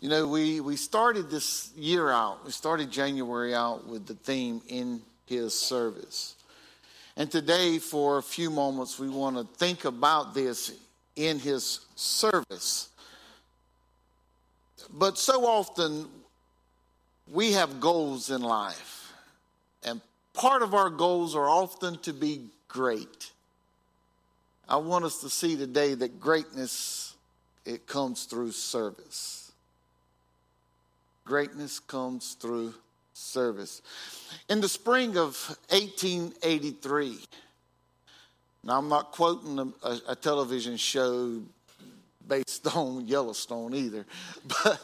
You know, we, we started this year out, we started January out with the theme in his service. And today, for a few moments, we want to think about this in his service. But so often, we have goals in life. And part of our goals are often to be great. I want us to see today that greatness, it comes through service. Greatness comes through service. In the spring of 1883, now I'm not quoting a, a television show based on Yellowstone either, but,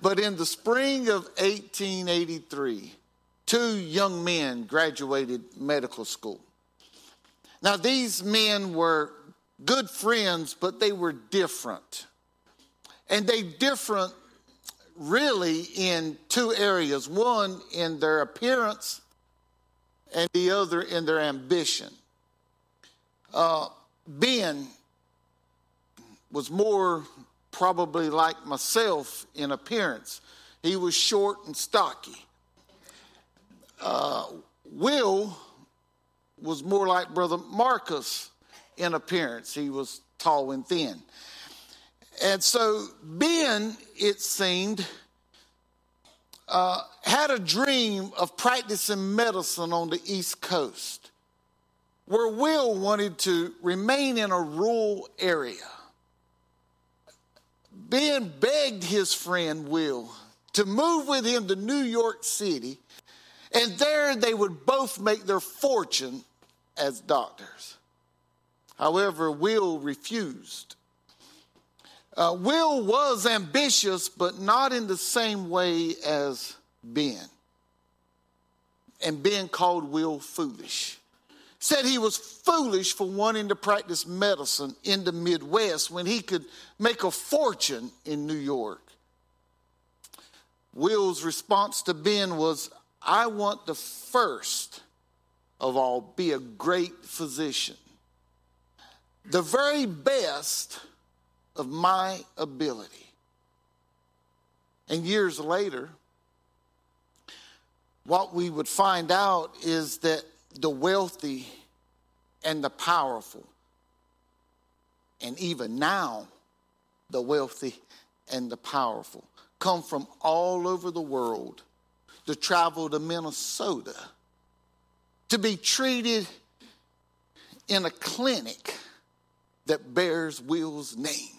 but in the spring of 1883, two young men graduated medical school. Now, these men were good friends, but they were different. And they different really in two areas one in their appearance, and the other in their ambition. Uh, ben was more probably like myself in appearance. He was short and stocky. Uh, Will was more like Brother Marcus in appearance. He was tall and thin. And so Ben, it seemed, uh, had a dream of practicing medicine on the East Coast, where Will wanted to remain in a rural area. Ben begged his friend Will to move with him to New York City, and there they would both make their fortune as doctors. However, Will refused. Uh, Will was ambitious, but not in the same way as Ben. And Ben called Will foolish. Said he was foolish for wanting to practice medicine in the Midwest when he could make a fortune in New York. Will's response to Ben was, I want the first of all be a great physician the very best of my ability. And years later, what we would find out is that the wealthy and the powerful, and even now, the wealthy and the powerful, come from all over the world to travel to Minnesota to be treated in a clinic that bears Will's name.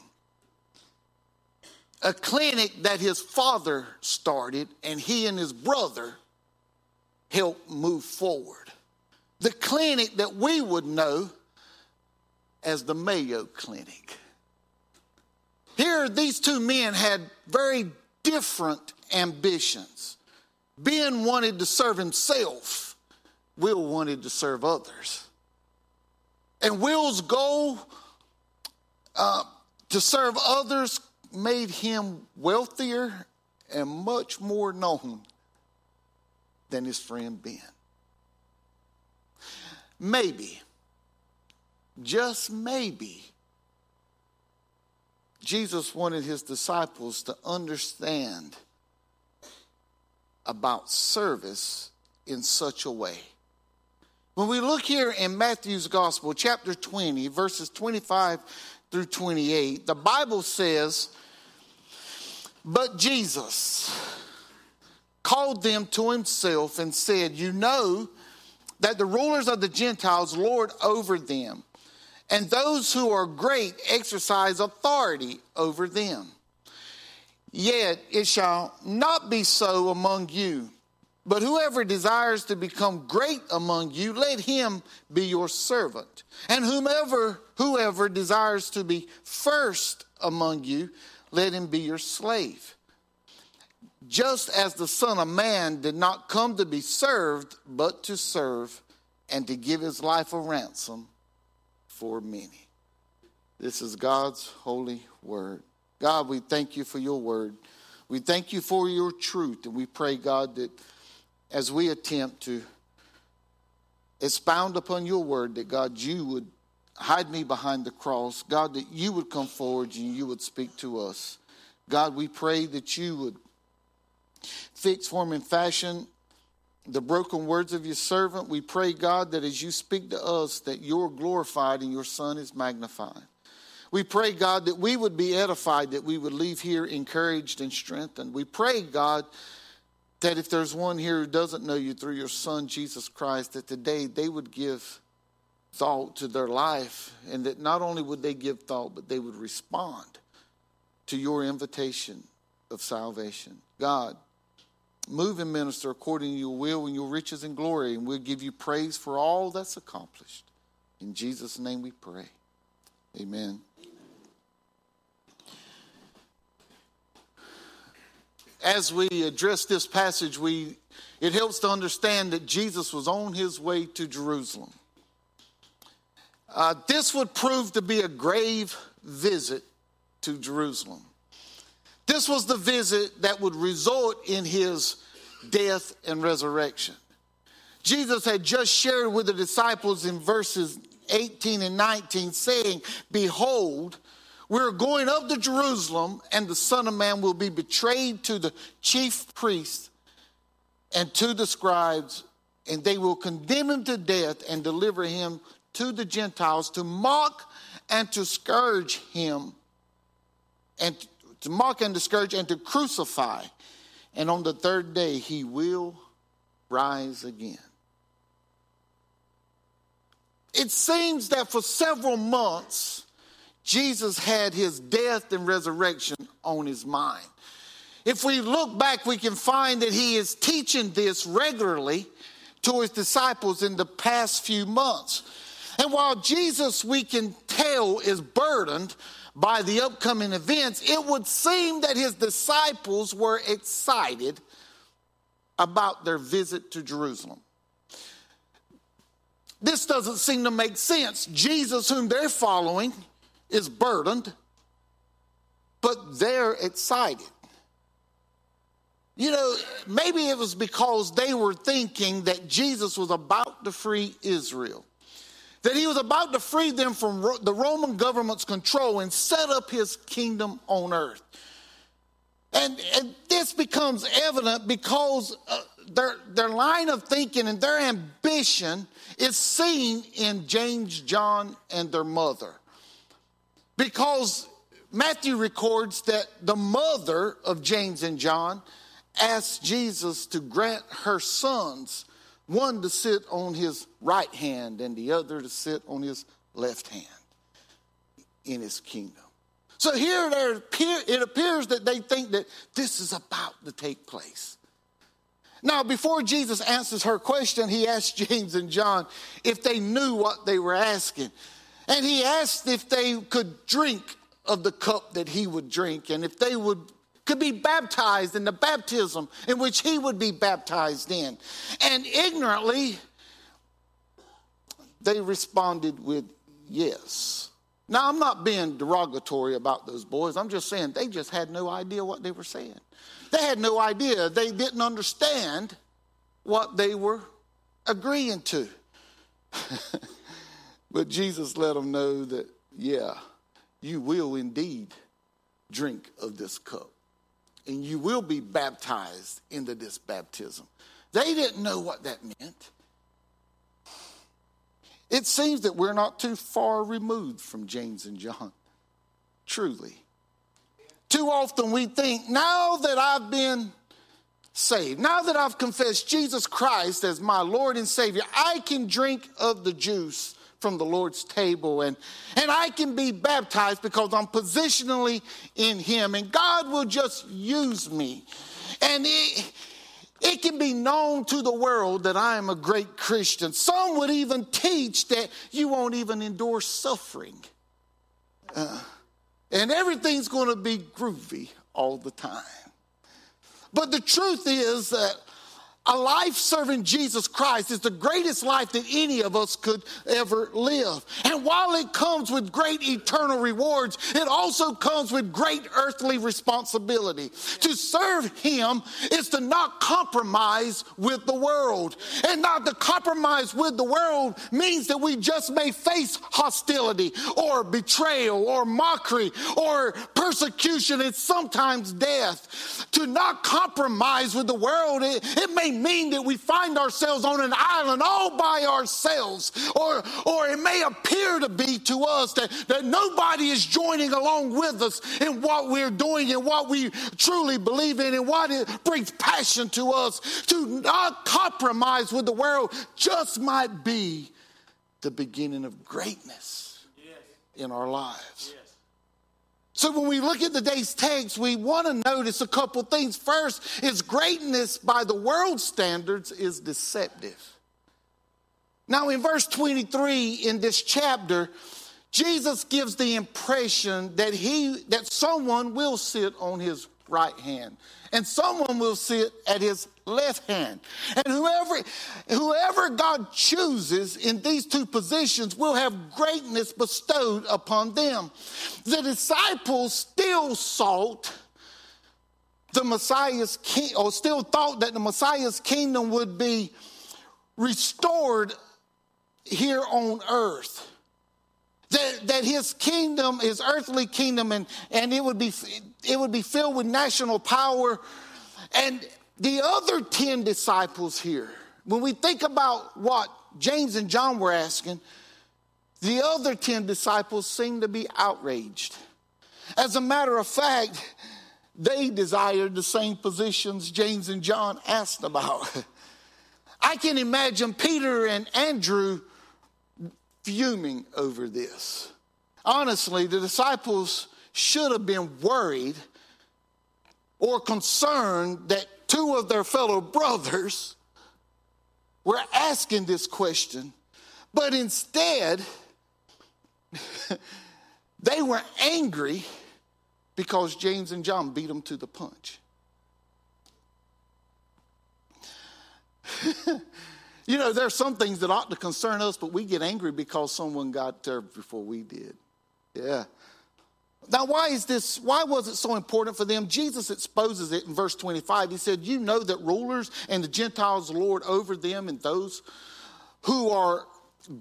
A clinic that his father started and he and his brother helped move forward. The clinic that we would know as the Mayo Clinic. Here, these two men had very different ambitions. Ben wanted to serve himself, Will wanted to serve others. And Will's goal uh, to serve others made him wealthier and much more known than his friend Ben. Maybe, just maybe, Jesus wanted his disciples to understand about service in such a way. When we look here in Matthew's Gospel, chapter 20, verses 25 through 28, the Bible says, But Jesus called them to himself and said, You know that the rulers of the Gentiles lord over them, and those who are great exercise authority over them. Yet it shall not be so among you. But whoever desires to become great among you, let him be your servant. And whomever whoever desires to be first among you, let him be your slave. Just as the Son of Man did not come to be served, but to serve and to give his life a ransom for many. This is God's holy word. God, we thank you for your word. We thank you for your truth, and we pray, God, that as we attempt to expound upon your word, that God, you would hide me behind the cross. God, that you would come forward and you would speak to us. God, we pray that you would fix, form, and fashion the broken words of your servant. We pray, God, that as you speak to us, that you're glorified and your Son is magnified. We pray, God, that we would be edified, that we would leave here encouraged and strengthened. We pray, God, that if there's one here who doesn't know you through your Son, Jesus Christ, that today they would give thought to their life, and that not only would they give thought, but they would respond to your invitation of salvation. God, move and minister according to your will and your riches and glory, and we'll give you praise for all that's accomplished. In Jesus' name we pray. Amen. As we address this passage, we, it helps to understand that Jesus was on his way to Jerusalem. Uh, this would prove to be a grave visit to Jerusalem. This was the visit that would result in his death and resurrection. Jesus had just shared with the disciples in verses 18 and 19, saying, Behold, we're going up to Jerusalem, and the Son of Man will be betrayed to the chief priests and to the scribes, and they will condemn him to death and deliver him to the Gentiles to mock and to scourge him, and to mock and to scourge and to crucify. And on the third day, he will rise again. It seems that for several months, Jesus had his death and resurrection on his mind. If we look back, we can find that he is teaching this regularly to his disciples in the past few months. And while Jesus, we can tell, is burdened by the upcoming events, it would seem that his disciples were excited about their visit to Jerusalem. This doesn't seem to make sense. Jesus, whom they're following, is burdened, but they're excited. You know, maybe it was because they were thinking that Jesus was about to free Israel, that he was about to free them from the Roman government's control and set up his kingdom on earth. And, and this becomes evident because uh, their, their line of thinking and their ambition is seen in James, John, and their mother. Because Matthew records that the mother of James and John asked Jesus to grant her sons one to sit on his right hand and the other to sit on his left hand in his kingdom. So here it appears that they think that this is about to take place. Now, before Jesus answers her question, he asked James and John if they knew what they were asking. And he asked if they could drink of the cup that he would drink and if they would could be baptized in the baptism in which he would be baptized in. And ignorantly, they responded with yes. Now, I'm not being derogatory about those boys. I'm just saying they just had no idea what they were saying. They had no idea. They didn't understand what they were agreeing to. but Jesus let them know that, yeah, you will indeed drink of this cup and you will be baptized into this baptism. They didn't know what that meant. It seems that we're not too far removed from James and John, truly. Too often we think, now that I've been saved, now that I've confessed Jesus Christ as my Lord and Savior, I can drink of the juice from the Lord's table and, and I can be baptized because I'm positionally in Him and God will just use me. And it, it can be known to the world that I am a great Christian. Some would even teach that you won't even endure suffering. Uh, and everything's going to be groovy all the time. But the truth is that a life serving Jesus Christ is the greatest life that any of us could ever live. And while it comes with great eternal rewards, it also comes with great earthly responsibility. To serve Him is to not compromise with the world. And not to compromise with the world means that we just may face hostility or betrayal or mockery or persecution and sometimes death. To not compromise with the world, it, it may mean that we find ourselves on an island all by ourselves, or, or it may appear to be to us that, that nobody is joining along with us in what we're doing and what we truly believe in and what it brings passion to us. To not compromise with the world just might be the beginning of greatness yes. in our lives. Yes. So when we look at today's text, we want to notice a couple things. First is greatness by the world standards is deceptive. Now in verse 23 in this chapter, Jesus gives the impression that he that someone will sit on his right hand and someone will sit at his left hand. And whoever, whoever God chooses in these two positions will have greatness bestowed upon them. The disciples still sought the Messiah's king, or still thought that the Messiah's kingdom would be restored here on earth. That, that his kingdom, his earthly kingdom, and, and it would be it would be filled with national power. And the other 10 disciples here, when we think about what James and John were asking, the other 10 disciples seem to be outraged. As a matter of fact, they desired the same positions James and John asked about. I can imagine Peter and Andrew fuming over this. Honestly, the disciples should have been worried or concerned that two of their fellow brothers were asking this question, but instead, they were angry because James and John beat them to the punch. you know, there are some things that ought to concern us, but we get angry because someone got there before we did. Yeah. Now, why is this? Why was it so important for them? Jesus exposes it in verse 25. He said, You know that rulers and the Gentiles lord over them, and those who are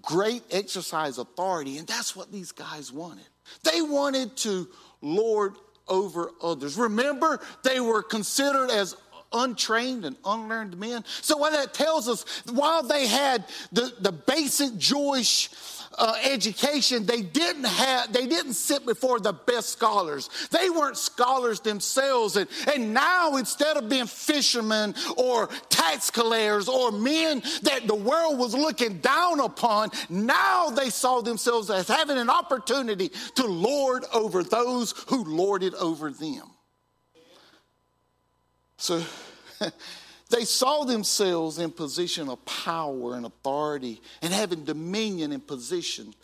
great exercise authority. And that's what these guys wanted. They wanted to lord over others. Remember, they were considered as untrained and unlearned men. So, what that tells us, while they had the, the basic Jewish uh, education, they didn't have, they didn't sit before the best scholars. They weren't scholars themselves. And, and now instead of being fishermen or tax collectors or men that the world was looking down upon, now they saw themselves as having an opportunity to lord over those who lorded over them. So They saw themselves in position of power and authority and having dominion and position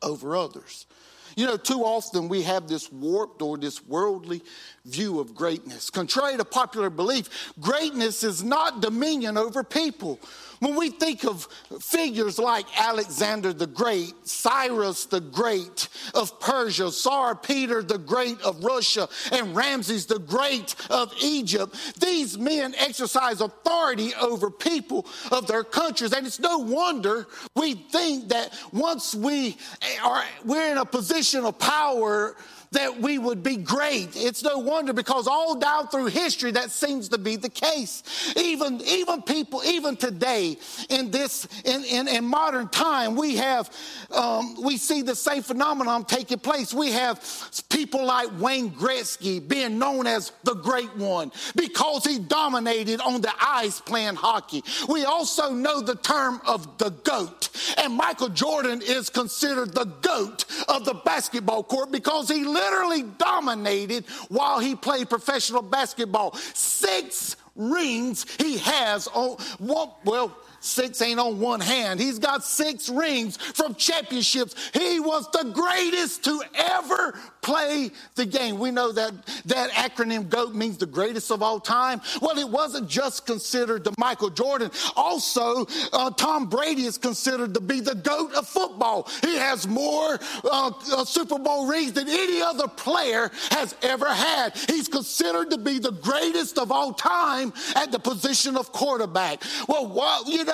over others. You know, too often we have this warped or this worldly view of greatness. Contrary to popular belief, greatness is not dominion over people. When we think of figures like Alexander the Great, Cyrus the Great of Persia, Tsar Peter the Great of Russia, and Ramses the Great of Egypt, these men exercise authority over people of their countries. And it's no wonder we think that once we are we're in a position of power that we would be great. It's no wonder because all down through history that seems to be the case. Even, even people, even today in this, in, in, in modern time, we have, um, we see the same phenomenon taking place. We have people like Wayne Gretzky being known as the great one because he dominated on the ice playing hockey. We also know the term of the GOAT. And Michael Jordan is considered the GOAT of the basketball court because he literally dominated while he played professional basketball. Six rings he has on, well, Six ain't on one hand. He's got six rings from championships. He was the greatest to ever play the game. We know that that acronym GOAT means the greatest of all time. Well, it wasn't just considered to Michael Jordan. Also, uh, Tom Brady is considered to be the GOAT of football. He has more uh, uh, Super Bowl rings than any other player has ever had. He's considered to be the greatest of all time at the position of quarterback. Well, what, you know,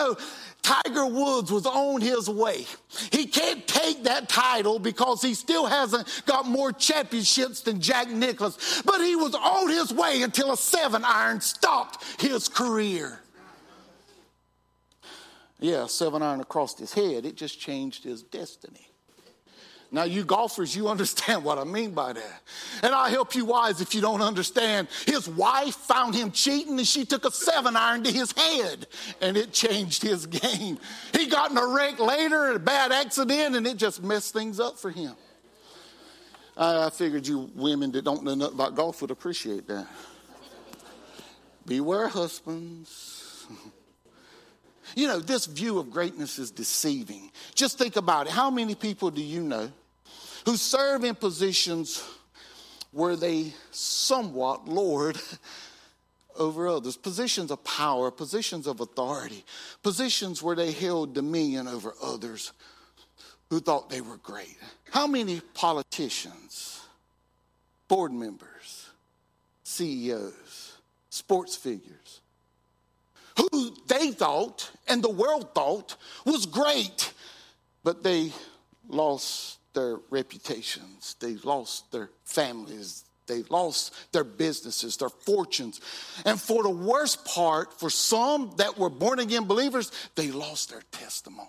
Tiger Woods was on his way. He can't take that title because he still hasn't got more championships than Jack Nicklaus. But he was on his way until a seven iron stopped his career. Yeah, seven iron across his head. It just changed his destiny. Now, you golfers, you understand what I mean by that. And I'll help you wise if you don't understand. His wife found him cheating and she took a seven iron to his head and it changed his game. He got in a wreck later, a bad accident, and it just messed things up for him. I figured you women that don't know nothing about golf would appreciate that. Beware, husbands. You know, this view of greatness is deceiving. Just think about it. How many people do you know who serve in positions where they somewhat lord over others, positions of power, positions of authority, positions where they held dominion over others who thought they were great. How many politicians, board members, CEOs, sports figures, who they thought and the world thought was great, but they lost their reputations, they lost their families, they lost their businesses, their fortunes. And for the worst part, for some that were born again believers, they lost their testimony.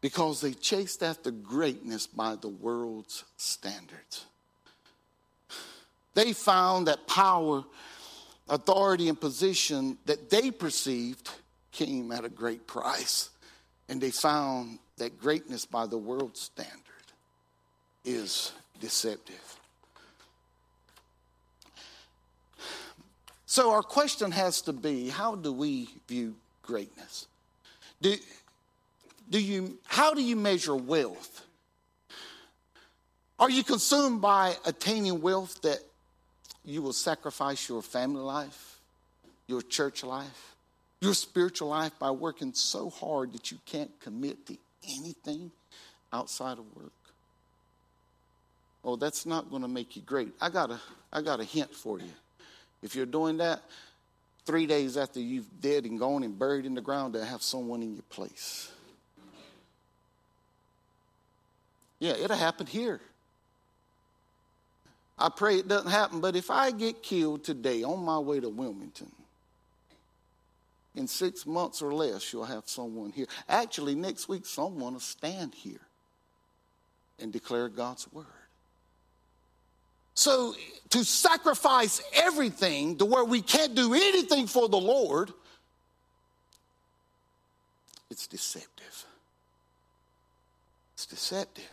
Because they chased after greatness by the world's standards. They found that power, authority, and position that they perceived came at a great price. And they found that greatness by the world standard is deceptive. So, our question has to be how do we view greatness? Do, do you, how do you measure wealth? Are you consumed by attaining wealth that you will sacrifice your family life, your church life? Your spiritual life by working so hard that you can't commit to anything outside of work. Oh, that's not going to make you great. I got a, I got a hint for you. If you're doing that, three days after you've dead and gone and buried in the ground, to have someone in your place. Yeah, it'll happen here. I pray it doesn't happen, but if I get killed today on my way to Wilmington, in six months or less, you'll have someone here. Actually, next week, someone will stand here and declare God's word. So, to sacrifice everything to where we can't do anything for the Lord, it's deceptive. It's deceptive.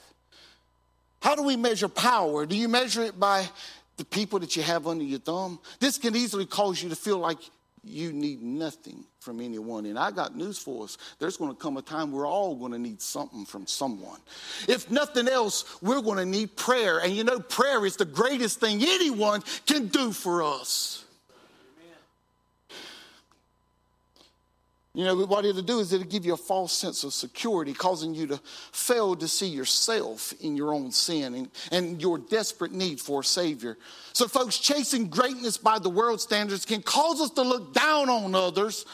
How do we measure power? Do you measure it by the people that you have under your thumb? This can easily cause you to feel like you need nothing from anyone. And I got news for us. There's going to come a time we're all going to need something from someone. If nothing else, we're going to need prayer. And you know, prayer is the greatest thing anyone can do for us. You know, what it'll do is it'll give you a false sense of security, causing you to fail to see yourself in your own sin and, and your desperate need for a Savior. So, folks, chasing greatness by the world standards can cause us to look down on others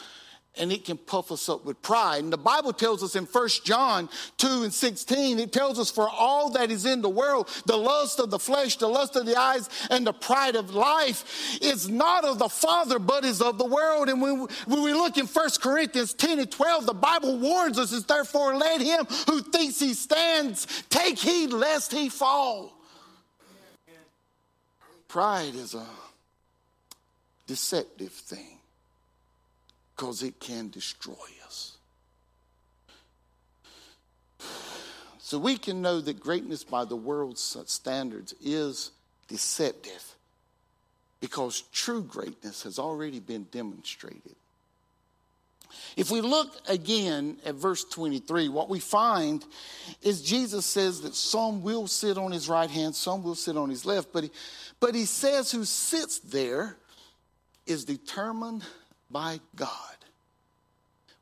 and it can puff us up with pride. And the Bible tells us in 1 John 2 and 16, it tells us, For all that is in the world, the lust of the flesh, the lust of the eyes, and the pride of life is not of the Father, but is of the world. And when, when we look in 1 Corinthians 10 and 12, the Bible warns us, is therefore let him who thinks he stands take heed lest he fall. Pride is a deceptive thing because it can destroy us. So we can know that greatness by the world's standards is deceptive. because true greatness has already been demonstrated. If we look again at verse 23, what we find is Jesus says that some will sit on his right hand, some will sit on his left, but he, but he says who sits there is determined by God.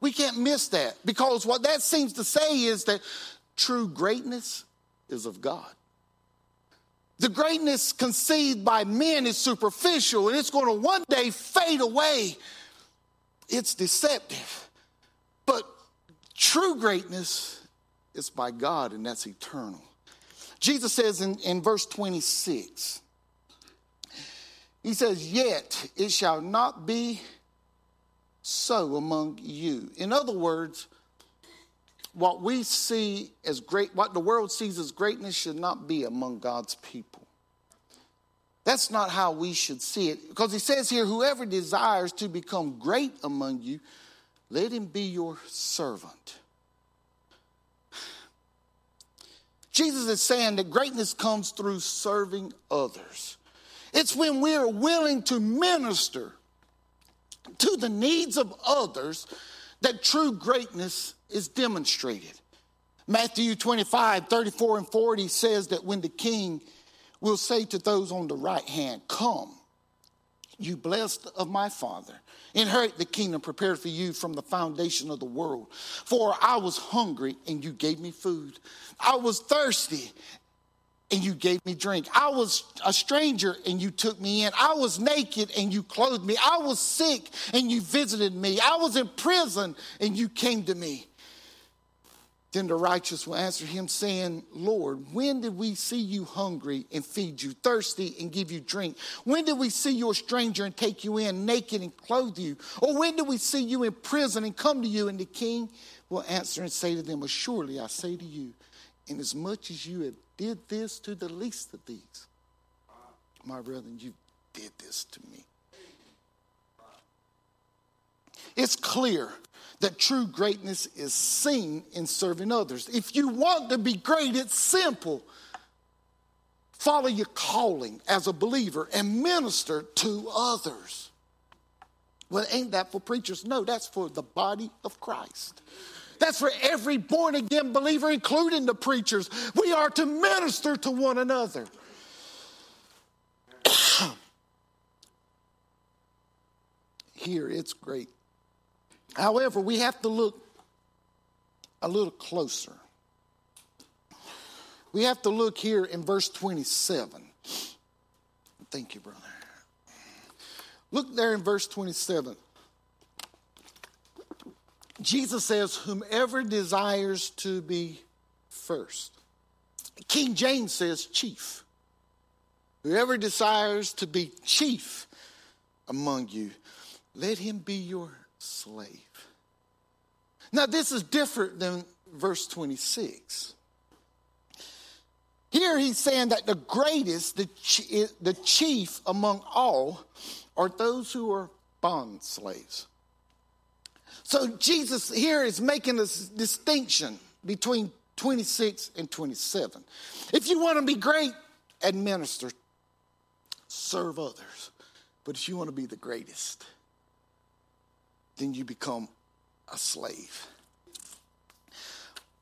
We can't miss that because what that seems to say is that true greatness is of God. The greatness conceived by men is superficial and it's going to one day fade away. It's deceptive. But true greatness is by God and that's eternal. Jesus says in, in verse 26, He says, Yet it shall not be so among you. In other words, what we see as great, what the world sees as greatness should not be among God's people. That's not how we should see it. Because he says here, whoever desires to become great among you, let him be your servant. Jesus is saying that greatness comes through serving others. It's when we are willing to minister to the needs of others that true greatness is demonstrated. Matthew 25, 34 and 40 says that when the king will say to those on the right hand, Come, you blessed of my Father, inherit the kingdom prepared for you from the foundation of the world. For I was hungry and you gave me food. I was thirsty and you gave me drink. I was a stranger and you took me in. I was naked and you clothed me. I was sick and you visited me. I was in prison and you came to me. Then the righteous will answer him, saying, Lord, when did we see you hungry and feed you, thirsty and give you drink? When did we see you a stranger and take you in, naked and clothe you? Or when did we see you in prison and come to you? And the king will answer and say to them, Surely I say to you, inasmuch as you have did this to the least of these, my brethren, you did this to me. It's clear that true greatness is seen in serving others. If you want to be great, it's simple. Follow your calling as a believer and minister to others. Well, ain't that for preachers? No, that's for the body of Christ. That's for every born again believer, including the preachers. We are to minister to one another. Here, it's great. However, we have to look a little closer. We have to look here in verse 27. Thank you, brother. Look there in verse 27. Jesus says, Whomever desires to be first. King James says, Chief. Whoever desires to be chief among you, let him be your slave. Now, this is different than verse 26. Here he's saying that the greatest, the, the chief among all, are those who are bond slaves. So Jesus here is making this distinction between 26 and 27. If you want to be great, administer, serve others. But if you want to be the greatest, then you become a slave.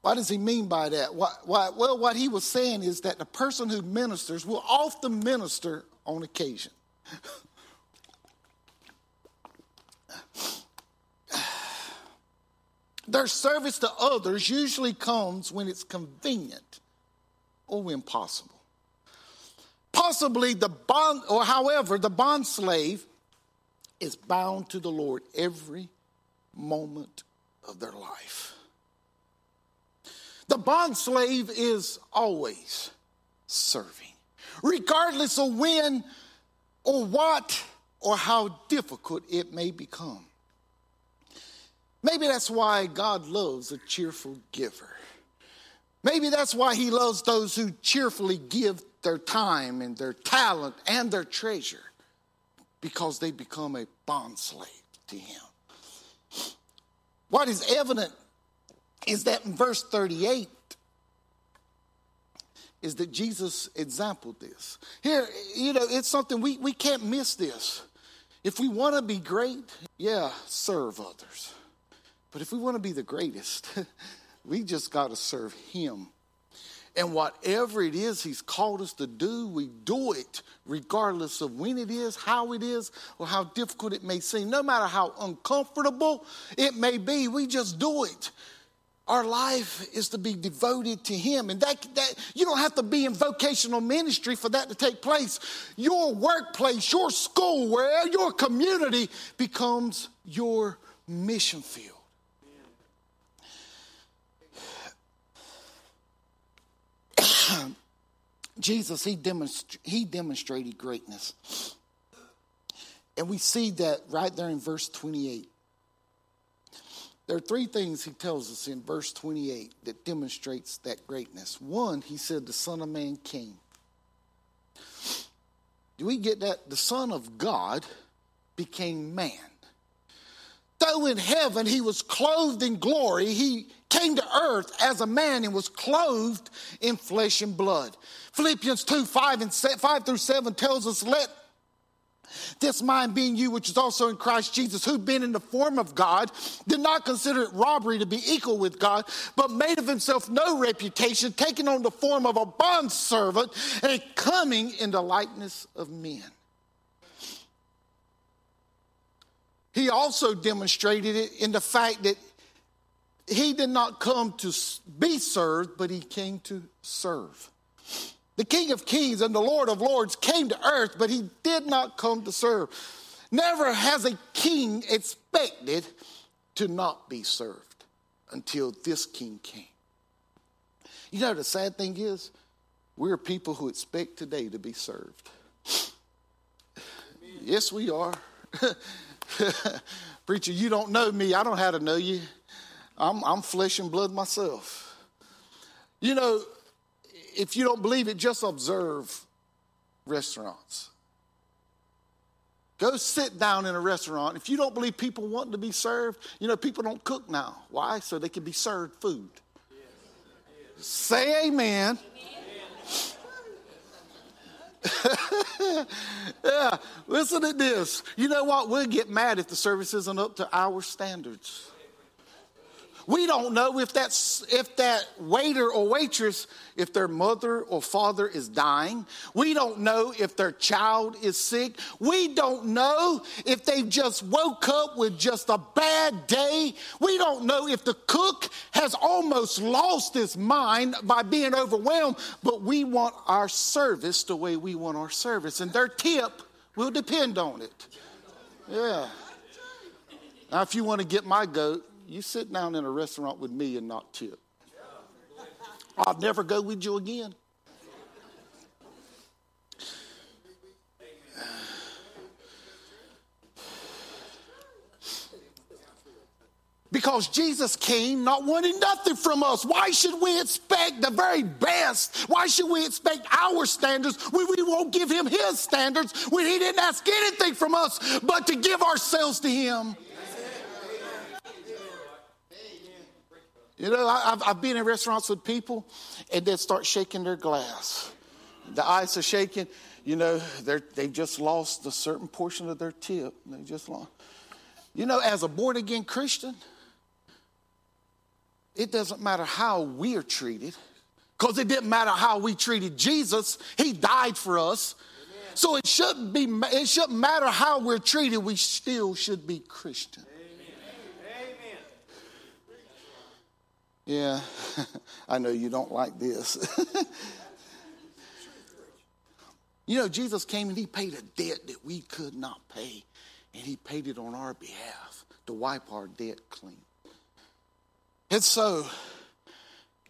What does he mean by that? What, what, well, what he was saying is that the person who ministers will often minister on occasion. Their service to others usually comes when it's convenient or when possible. Possibly the bond, or however, the bond slave is bound to the Lord every moment of their life. The bond slave is always serving, regardless of when or what or how difficult it may become. Maybe that's why God loves a cheerful giver. Maybe that's why he loves those who cheerfully give their time and their talent and their treasure because they become a bondslave to him. What is evident is that in verse 38, is that Jesus exampled this. Here, you know, it's something we, we can't miss this. If we want to be great, yeah, serve others. But if we want to be the greatest, we just got to serve Him. And whatever it is He's called us to do, we do it regardless of when it is, how it is, or how difficult it may seem. No matter how uncomfortable it may be, we just do it. Our life is to be devoted to Him. And that, that you don't have to be in vocational ministry for that to take place. Your workplace, your school, where your community becomes your mission field. Jesus, he, he demonstrated greatness. And we see that right there in verse 28. There are three things he tells us in verse 28 that demonstrates that greatness. One, he said, the Son of Man came. Do we get that? The Son of God became man. Though in heaven he was clothed in glory, he came to earth as a man and was clothed in flesh and blood. Philippians 2 5 and 5 through 7 tells us, Let this mind being you, which is also in Christ Jesus, who being in the form of God, did not consider it robbery to be equal with God, but made of himself no reputation, taking on the form of a bondservant and coming in the likeness of men. He also demonstrated it in the fact that he did not come to be served, but he came to serve. The King of Kings and the Lord of Lords came to earth, but he did not come to serve. Never has a king expected to not be served until this king came. You know, the sad thing is, we're people who expect today to be served. Yes, we are. Preacher, you don't know me. I don't know how to know you. I'm, I'm flesh and blood myself. You know, if you don't believe it, just observe restaurants. Go sit down in a restaurant. If you don't believe people want to be served, you know, people don't cook now. Why? So they can be served food. Yes. Yes. Say amen. amen. yeah, listen to this. You know what? We'll get mad if the service isn't up to our standards. We don't know if that's if that waiter or waitress, if their mother or father is dying. We don't know if their child is sick. We don't know if they just woke up with just a bad day. We don't know if the cook has almost lost his mind by being overwhelmed, but we want our service the way we want our service, and their tip will depend on it. Yeah. Now, if you want to get my goat, you sit down in a restaurant with me and not tip. I'll never go with you again. Because Jesus came not wanting nothing from us. Why should we expect the very best? Why should we expect our standards when we won't give him his standards when he didn't ask anything from us but to give ourselves to him? You know, I've, I've been in restaurants with people and they start shaking their glass. The ice are shaking. You know, they're, they've just lost a certain portion of their tip. They just lost. You know, as a born again Christian, it doesn't matter how we are treated because it didn't matter how we treated Jesus. He died for us. Amen. So it shouldn't be, it shouldn't matter how we're treated. We still should be Christian. Yeah, I know you don't like this. you know, Jesus came and he paid a debt that we could not pay, and he paid it on our behalf to wipe our debt clean. And so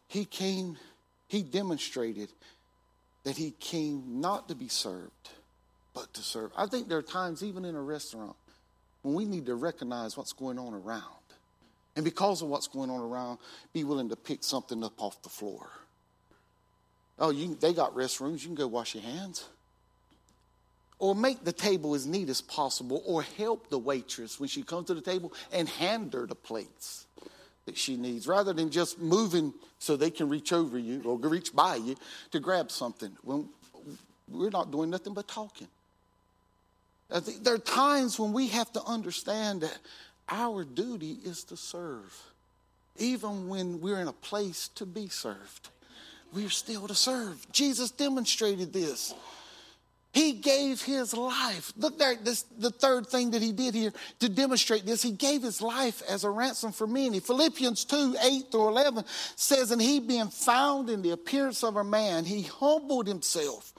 he came, he demonstrated that he came not to be served, but to serve. I think there are times, even in a restaurant, when we need to recognize what's going on around. And because of what's going on around, be willing to pick something up off the floor. Oh, you, they got restrooms. You can go wash your hands. Or make the table as neat as possible, or help the waitress when she comes to the table and hand her the plates. that she needs rather than just moving so they can reach over you or reach by you to grab something. When we're not doing nothing but talking. There are times when we have to understand that our duty is to serve, even when we're in a place to be served. We're still to serve. Jesus demonstrated this. He gave his life. Look there, this the third thing that he did here to demonstrate this. He gave his life as a ransom for many. Philippians 2, 8 through 11 says, And he being found in the appearance of a man, he humbled himself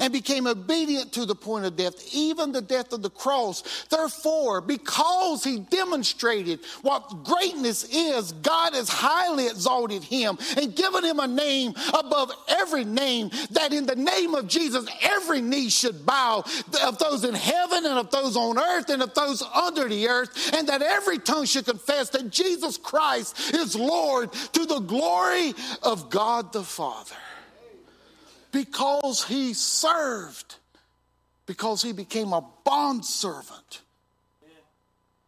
and became obedient to the point of death, even the death of the cross. Therefore, because he demonstrated what greatness is, God has highly exalted him and given him a name above every name, that in the name of Jesus, every knee should bow of those in heaven and of those on earth and of those under the earth, and that every tongue should confess that Jesus Christ is Lord to the glory of God the Father because he served, because he became a bondservant.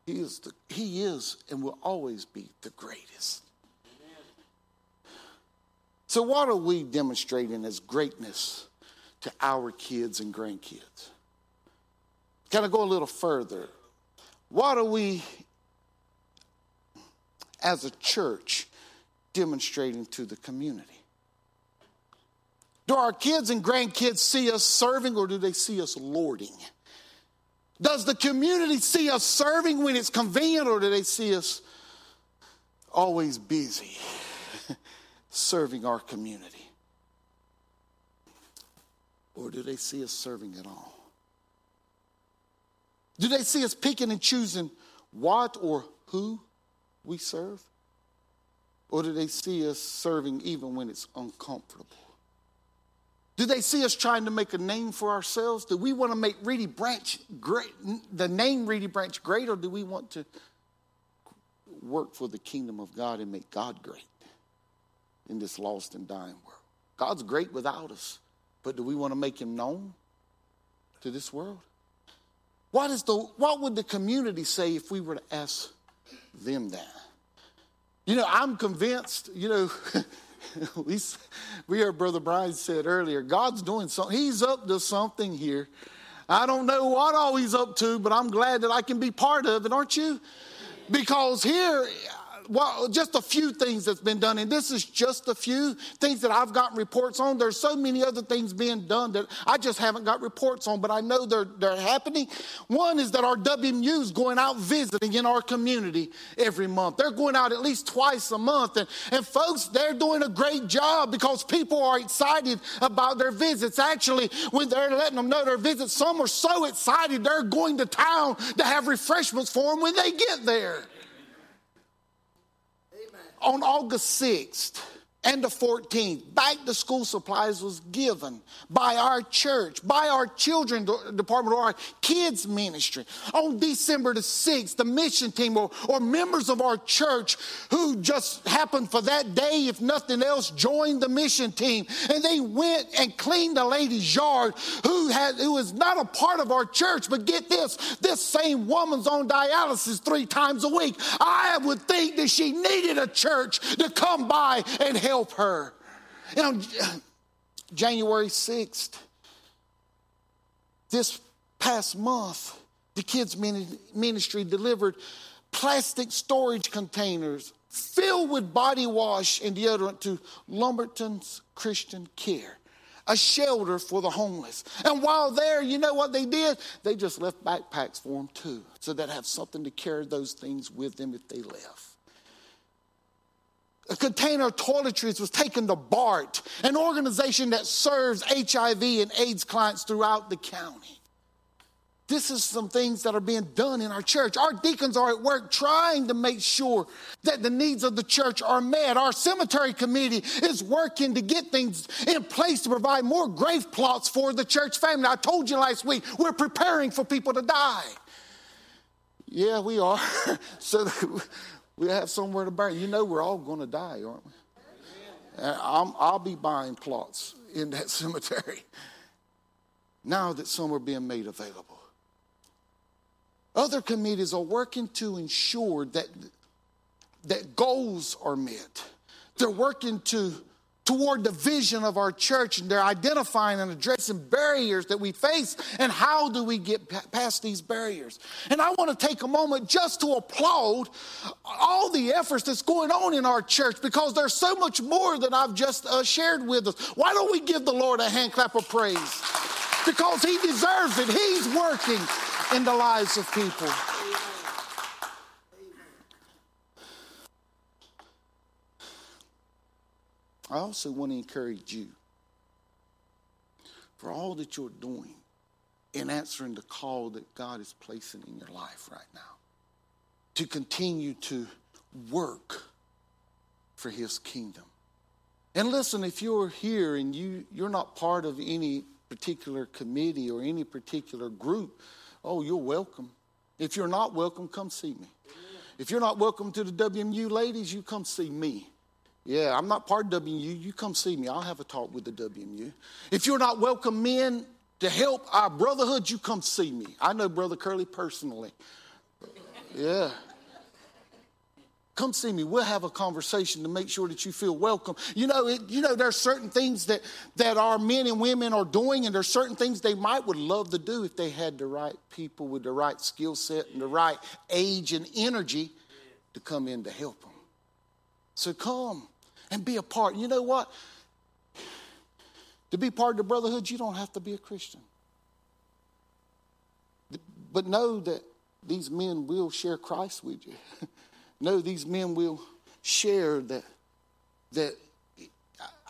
He is, the, he is and will always be the greatest. So, what are we demonstrating as greatness to our kids and grandkids? Can I go a little further? What are we, as a church, demonstrating to the community? Do our kids and grandkids see us serving or do they see us lording? Does the community see us serving when it's convenient or do they see us always busy serving our community? Or do they see us serving at all? Do they see us picking and choosing what or who we serve? Or do they see us serving even when it's uncomfortable? Do they see us trying to make a name for ourselves? Do we want to make Reedy Branch great, the name Reedy Branch great, or do we want to work for the kingdom of God and make God great in this lost and dying world? God's great without us, but do we want to make him known to this world? What, is the, what would the community say if we were to ask them that? You know, I'm convinced, you know, we, we heard Brother Brian said earlier, God's doing something. He's up to something here. I don't know what all he's up to, but I'm glad that I can be part of it, aren't you? Because here, well, just a few things that's been done, and this is just a few things that I've gotten reports on. There's so many other things being done that I just haven't got reports on, but I know they're, they're happening. One is that our WMU is going out visiting in our community every month. They're going out at least twice a month, and, and folks, they're doing a great job because people are excited about their visits. Actually, when they're letting them know their visits, some are so excited they're going to town to have refreshments for them when they get there on August 6th, and the 14th, back to school supplies was given by our church, by our children department, or our kids ministry. On December the 6th, the mission team or, or members of our church who just happened for that day, if nothing else, joined the mission team. And they went and cleaned the lady's yard who had who is not a part of our church, but get this, this same woman's on dialysis three times a week. I would think that she needed a church to come by and help help her. You know, January 6th, this past month, the kids' ministry delivered plastic storage containers filled with body wash and deodorant to Lumberton's Christian Care, a shelter for the homeless. And while there, you know what they did? They just left backpacks for them too, so they'd have something to carry those things with them if they left a container of toiletries was taken to BART, an organization that serves HIV and AIDS clients throughout the county. This is some things that are being done in our church. Our deacons are at work trying to make sure that the needs of the church are met. Our cemetery committee is working to get things in place to provide more grave plots for the church family. I told you last week, we're preparing for people to die. Yeah, we are. so we have somewhere to bury. You know, we're all going to die, aren't we? i will be buying plots in that cemetery now that some are being made available. Other committees are working to ensure that that goals are met. They're working to toward the vision of our church and they're identifying and addressing barriers that we face and how do we get past these barriers? And i want to take a moment just to applaud all the efforts that's going on in our church because there's so much more than i've just uh, shared with us. Why don't we give the lord a hand clap of praise? Because he deserves it. He's working in the lives of people I also want to encourage you for all that you're doing in answering the call that God is placing in your life right now to continue to work for his kingdom. And listen, if you're here and you, you're not part of any particular committee or any particular group, oh, you're welcome. If you're not welcome, come see me. If you're not welcome to the WMU ladies, you come see me. Yeah, I'm not part of WMU. You come see me. I'll have a talk with the WMU. If you're not welcome in to help our brotherhood, you come see me. I know Brother Curly personally. Yeah. Come see me. We'll have a conversation to make sure that you feel welcome. You know, it, you know, there's certain things that, that our men and women are doing, and there's certain things they might would love to do if they had the right people with the right skill set and the right age and energy to come in to help them. So come and be a part. You know what? To be part of the brotherhood, you don't have to be a Christian. But know that these men will share Christ with you. know these men will share that that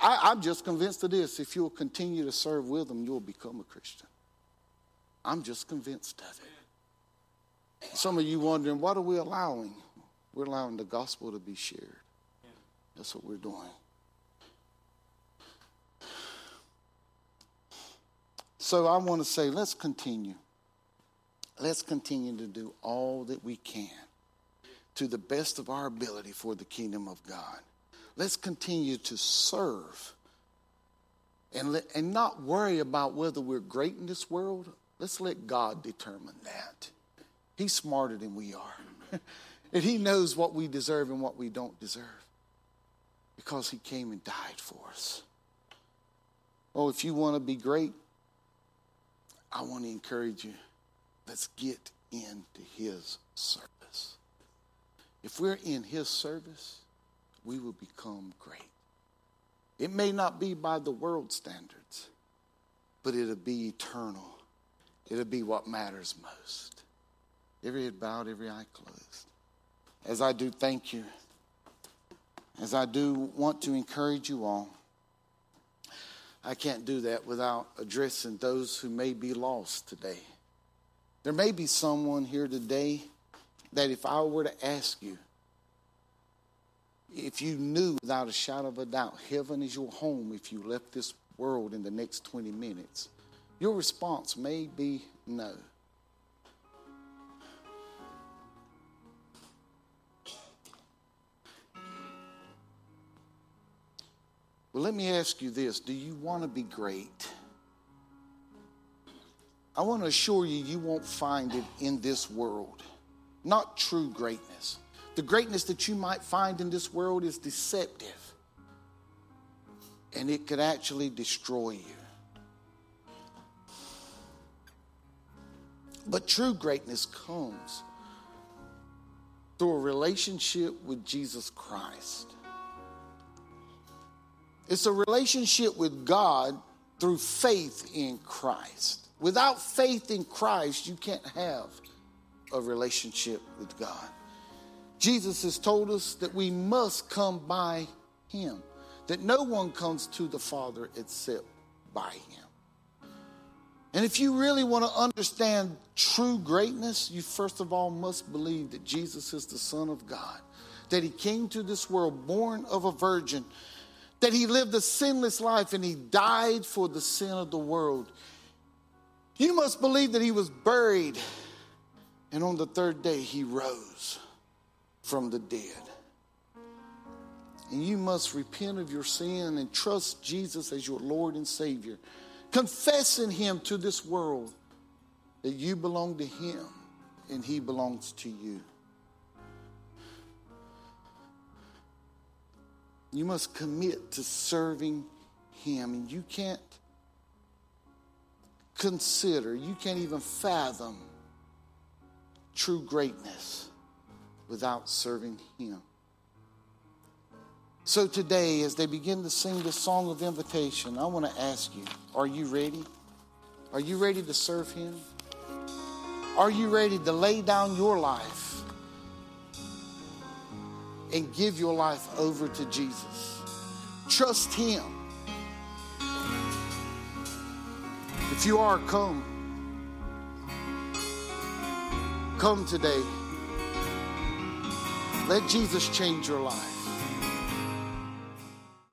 I, am just convinced of this. If you'll continue to serve with them, you'll become a Christian. I'm just convinced of it. Some of you wondering, what are we allowing? We're allowing the gospel to be shared. That's what we're doing. So I want to say, let's continue. Let's continue to do all that we can to the best of our ability for the kingdom of God. Let's continue to serve and, let, and not worry about whether we're great in this world. Let's let God determine that. He's smarter than we are. and He knows what we deserve and what we don't deserve because he came and died for us. Oh, if you want to be great, I want to encourage you. Let's get into his service. If we're in his service, we will become great. It may not be by the world standards, but it'll be eternal. It'll be what matters most. Every head bowed, every eye closed. As I do, thank you as I do want to encourage you all, I can't do that without addressing those who may be lost today. There may be someone here today that if I were to ask you, if you knew without a shadow of a doubt heaven is your home if you left this world in the next 20 minutes, your response may be no. Well, let me ask you this do you want to be great? I want to assure you, you won't find it in this world. Not true greatness. The greatness that you might find in this world is deceptive, and it could actually destroy you. But true greatness comes through a relationship with Jesus Christ. It's a relationship with God through faith in Christ. Without faith in Christ, you can't have a relationship with God. Jesus has told us that we must come by Him, that no one comes to the Father except by Him. And if you really want to understand true greatness, you first of all must believe that Jesus is the Son of God, that He came to this world born of a virgin that he lived a sinless life and he died for the sin of the world. You must believe that he was buried and on the third day he rose from the dead. And you must repent of your sin and trust Jesus as your Lord and Savior, confessing him to this world that you belong to him and he belongs to you. You must commit to serving Him. And you can't consider, you can't even fathom true greatness without serving Him. So today, as they begin to sing this song of invitation, I want to ask you are you ready? Are you ready to serve Him? Are you ready to lay down your life and give your life over to Jesus? Trust Him. If you are, come. Come today. Let Jesus change your life.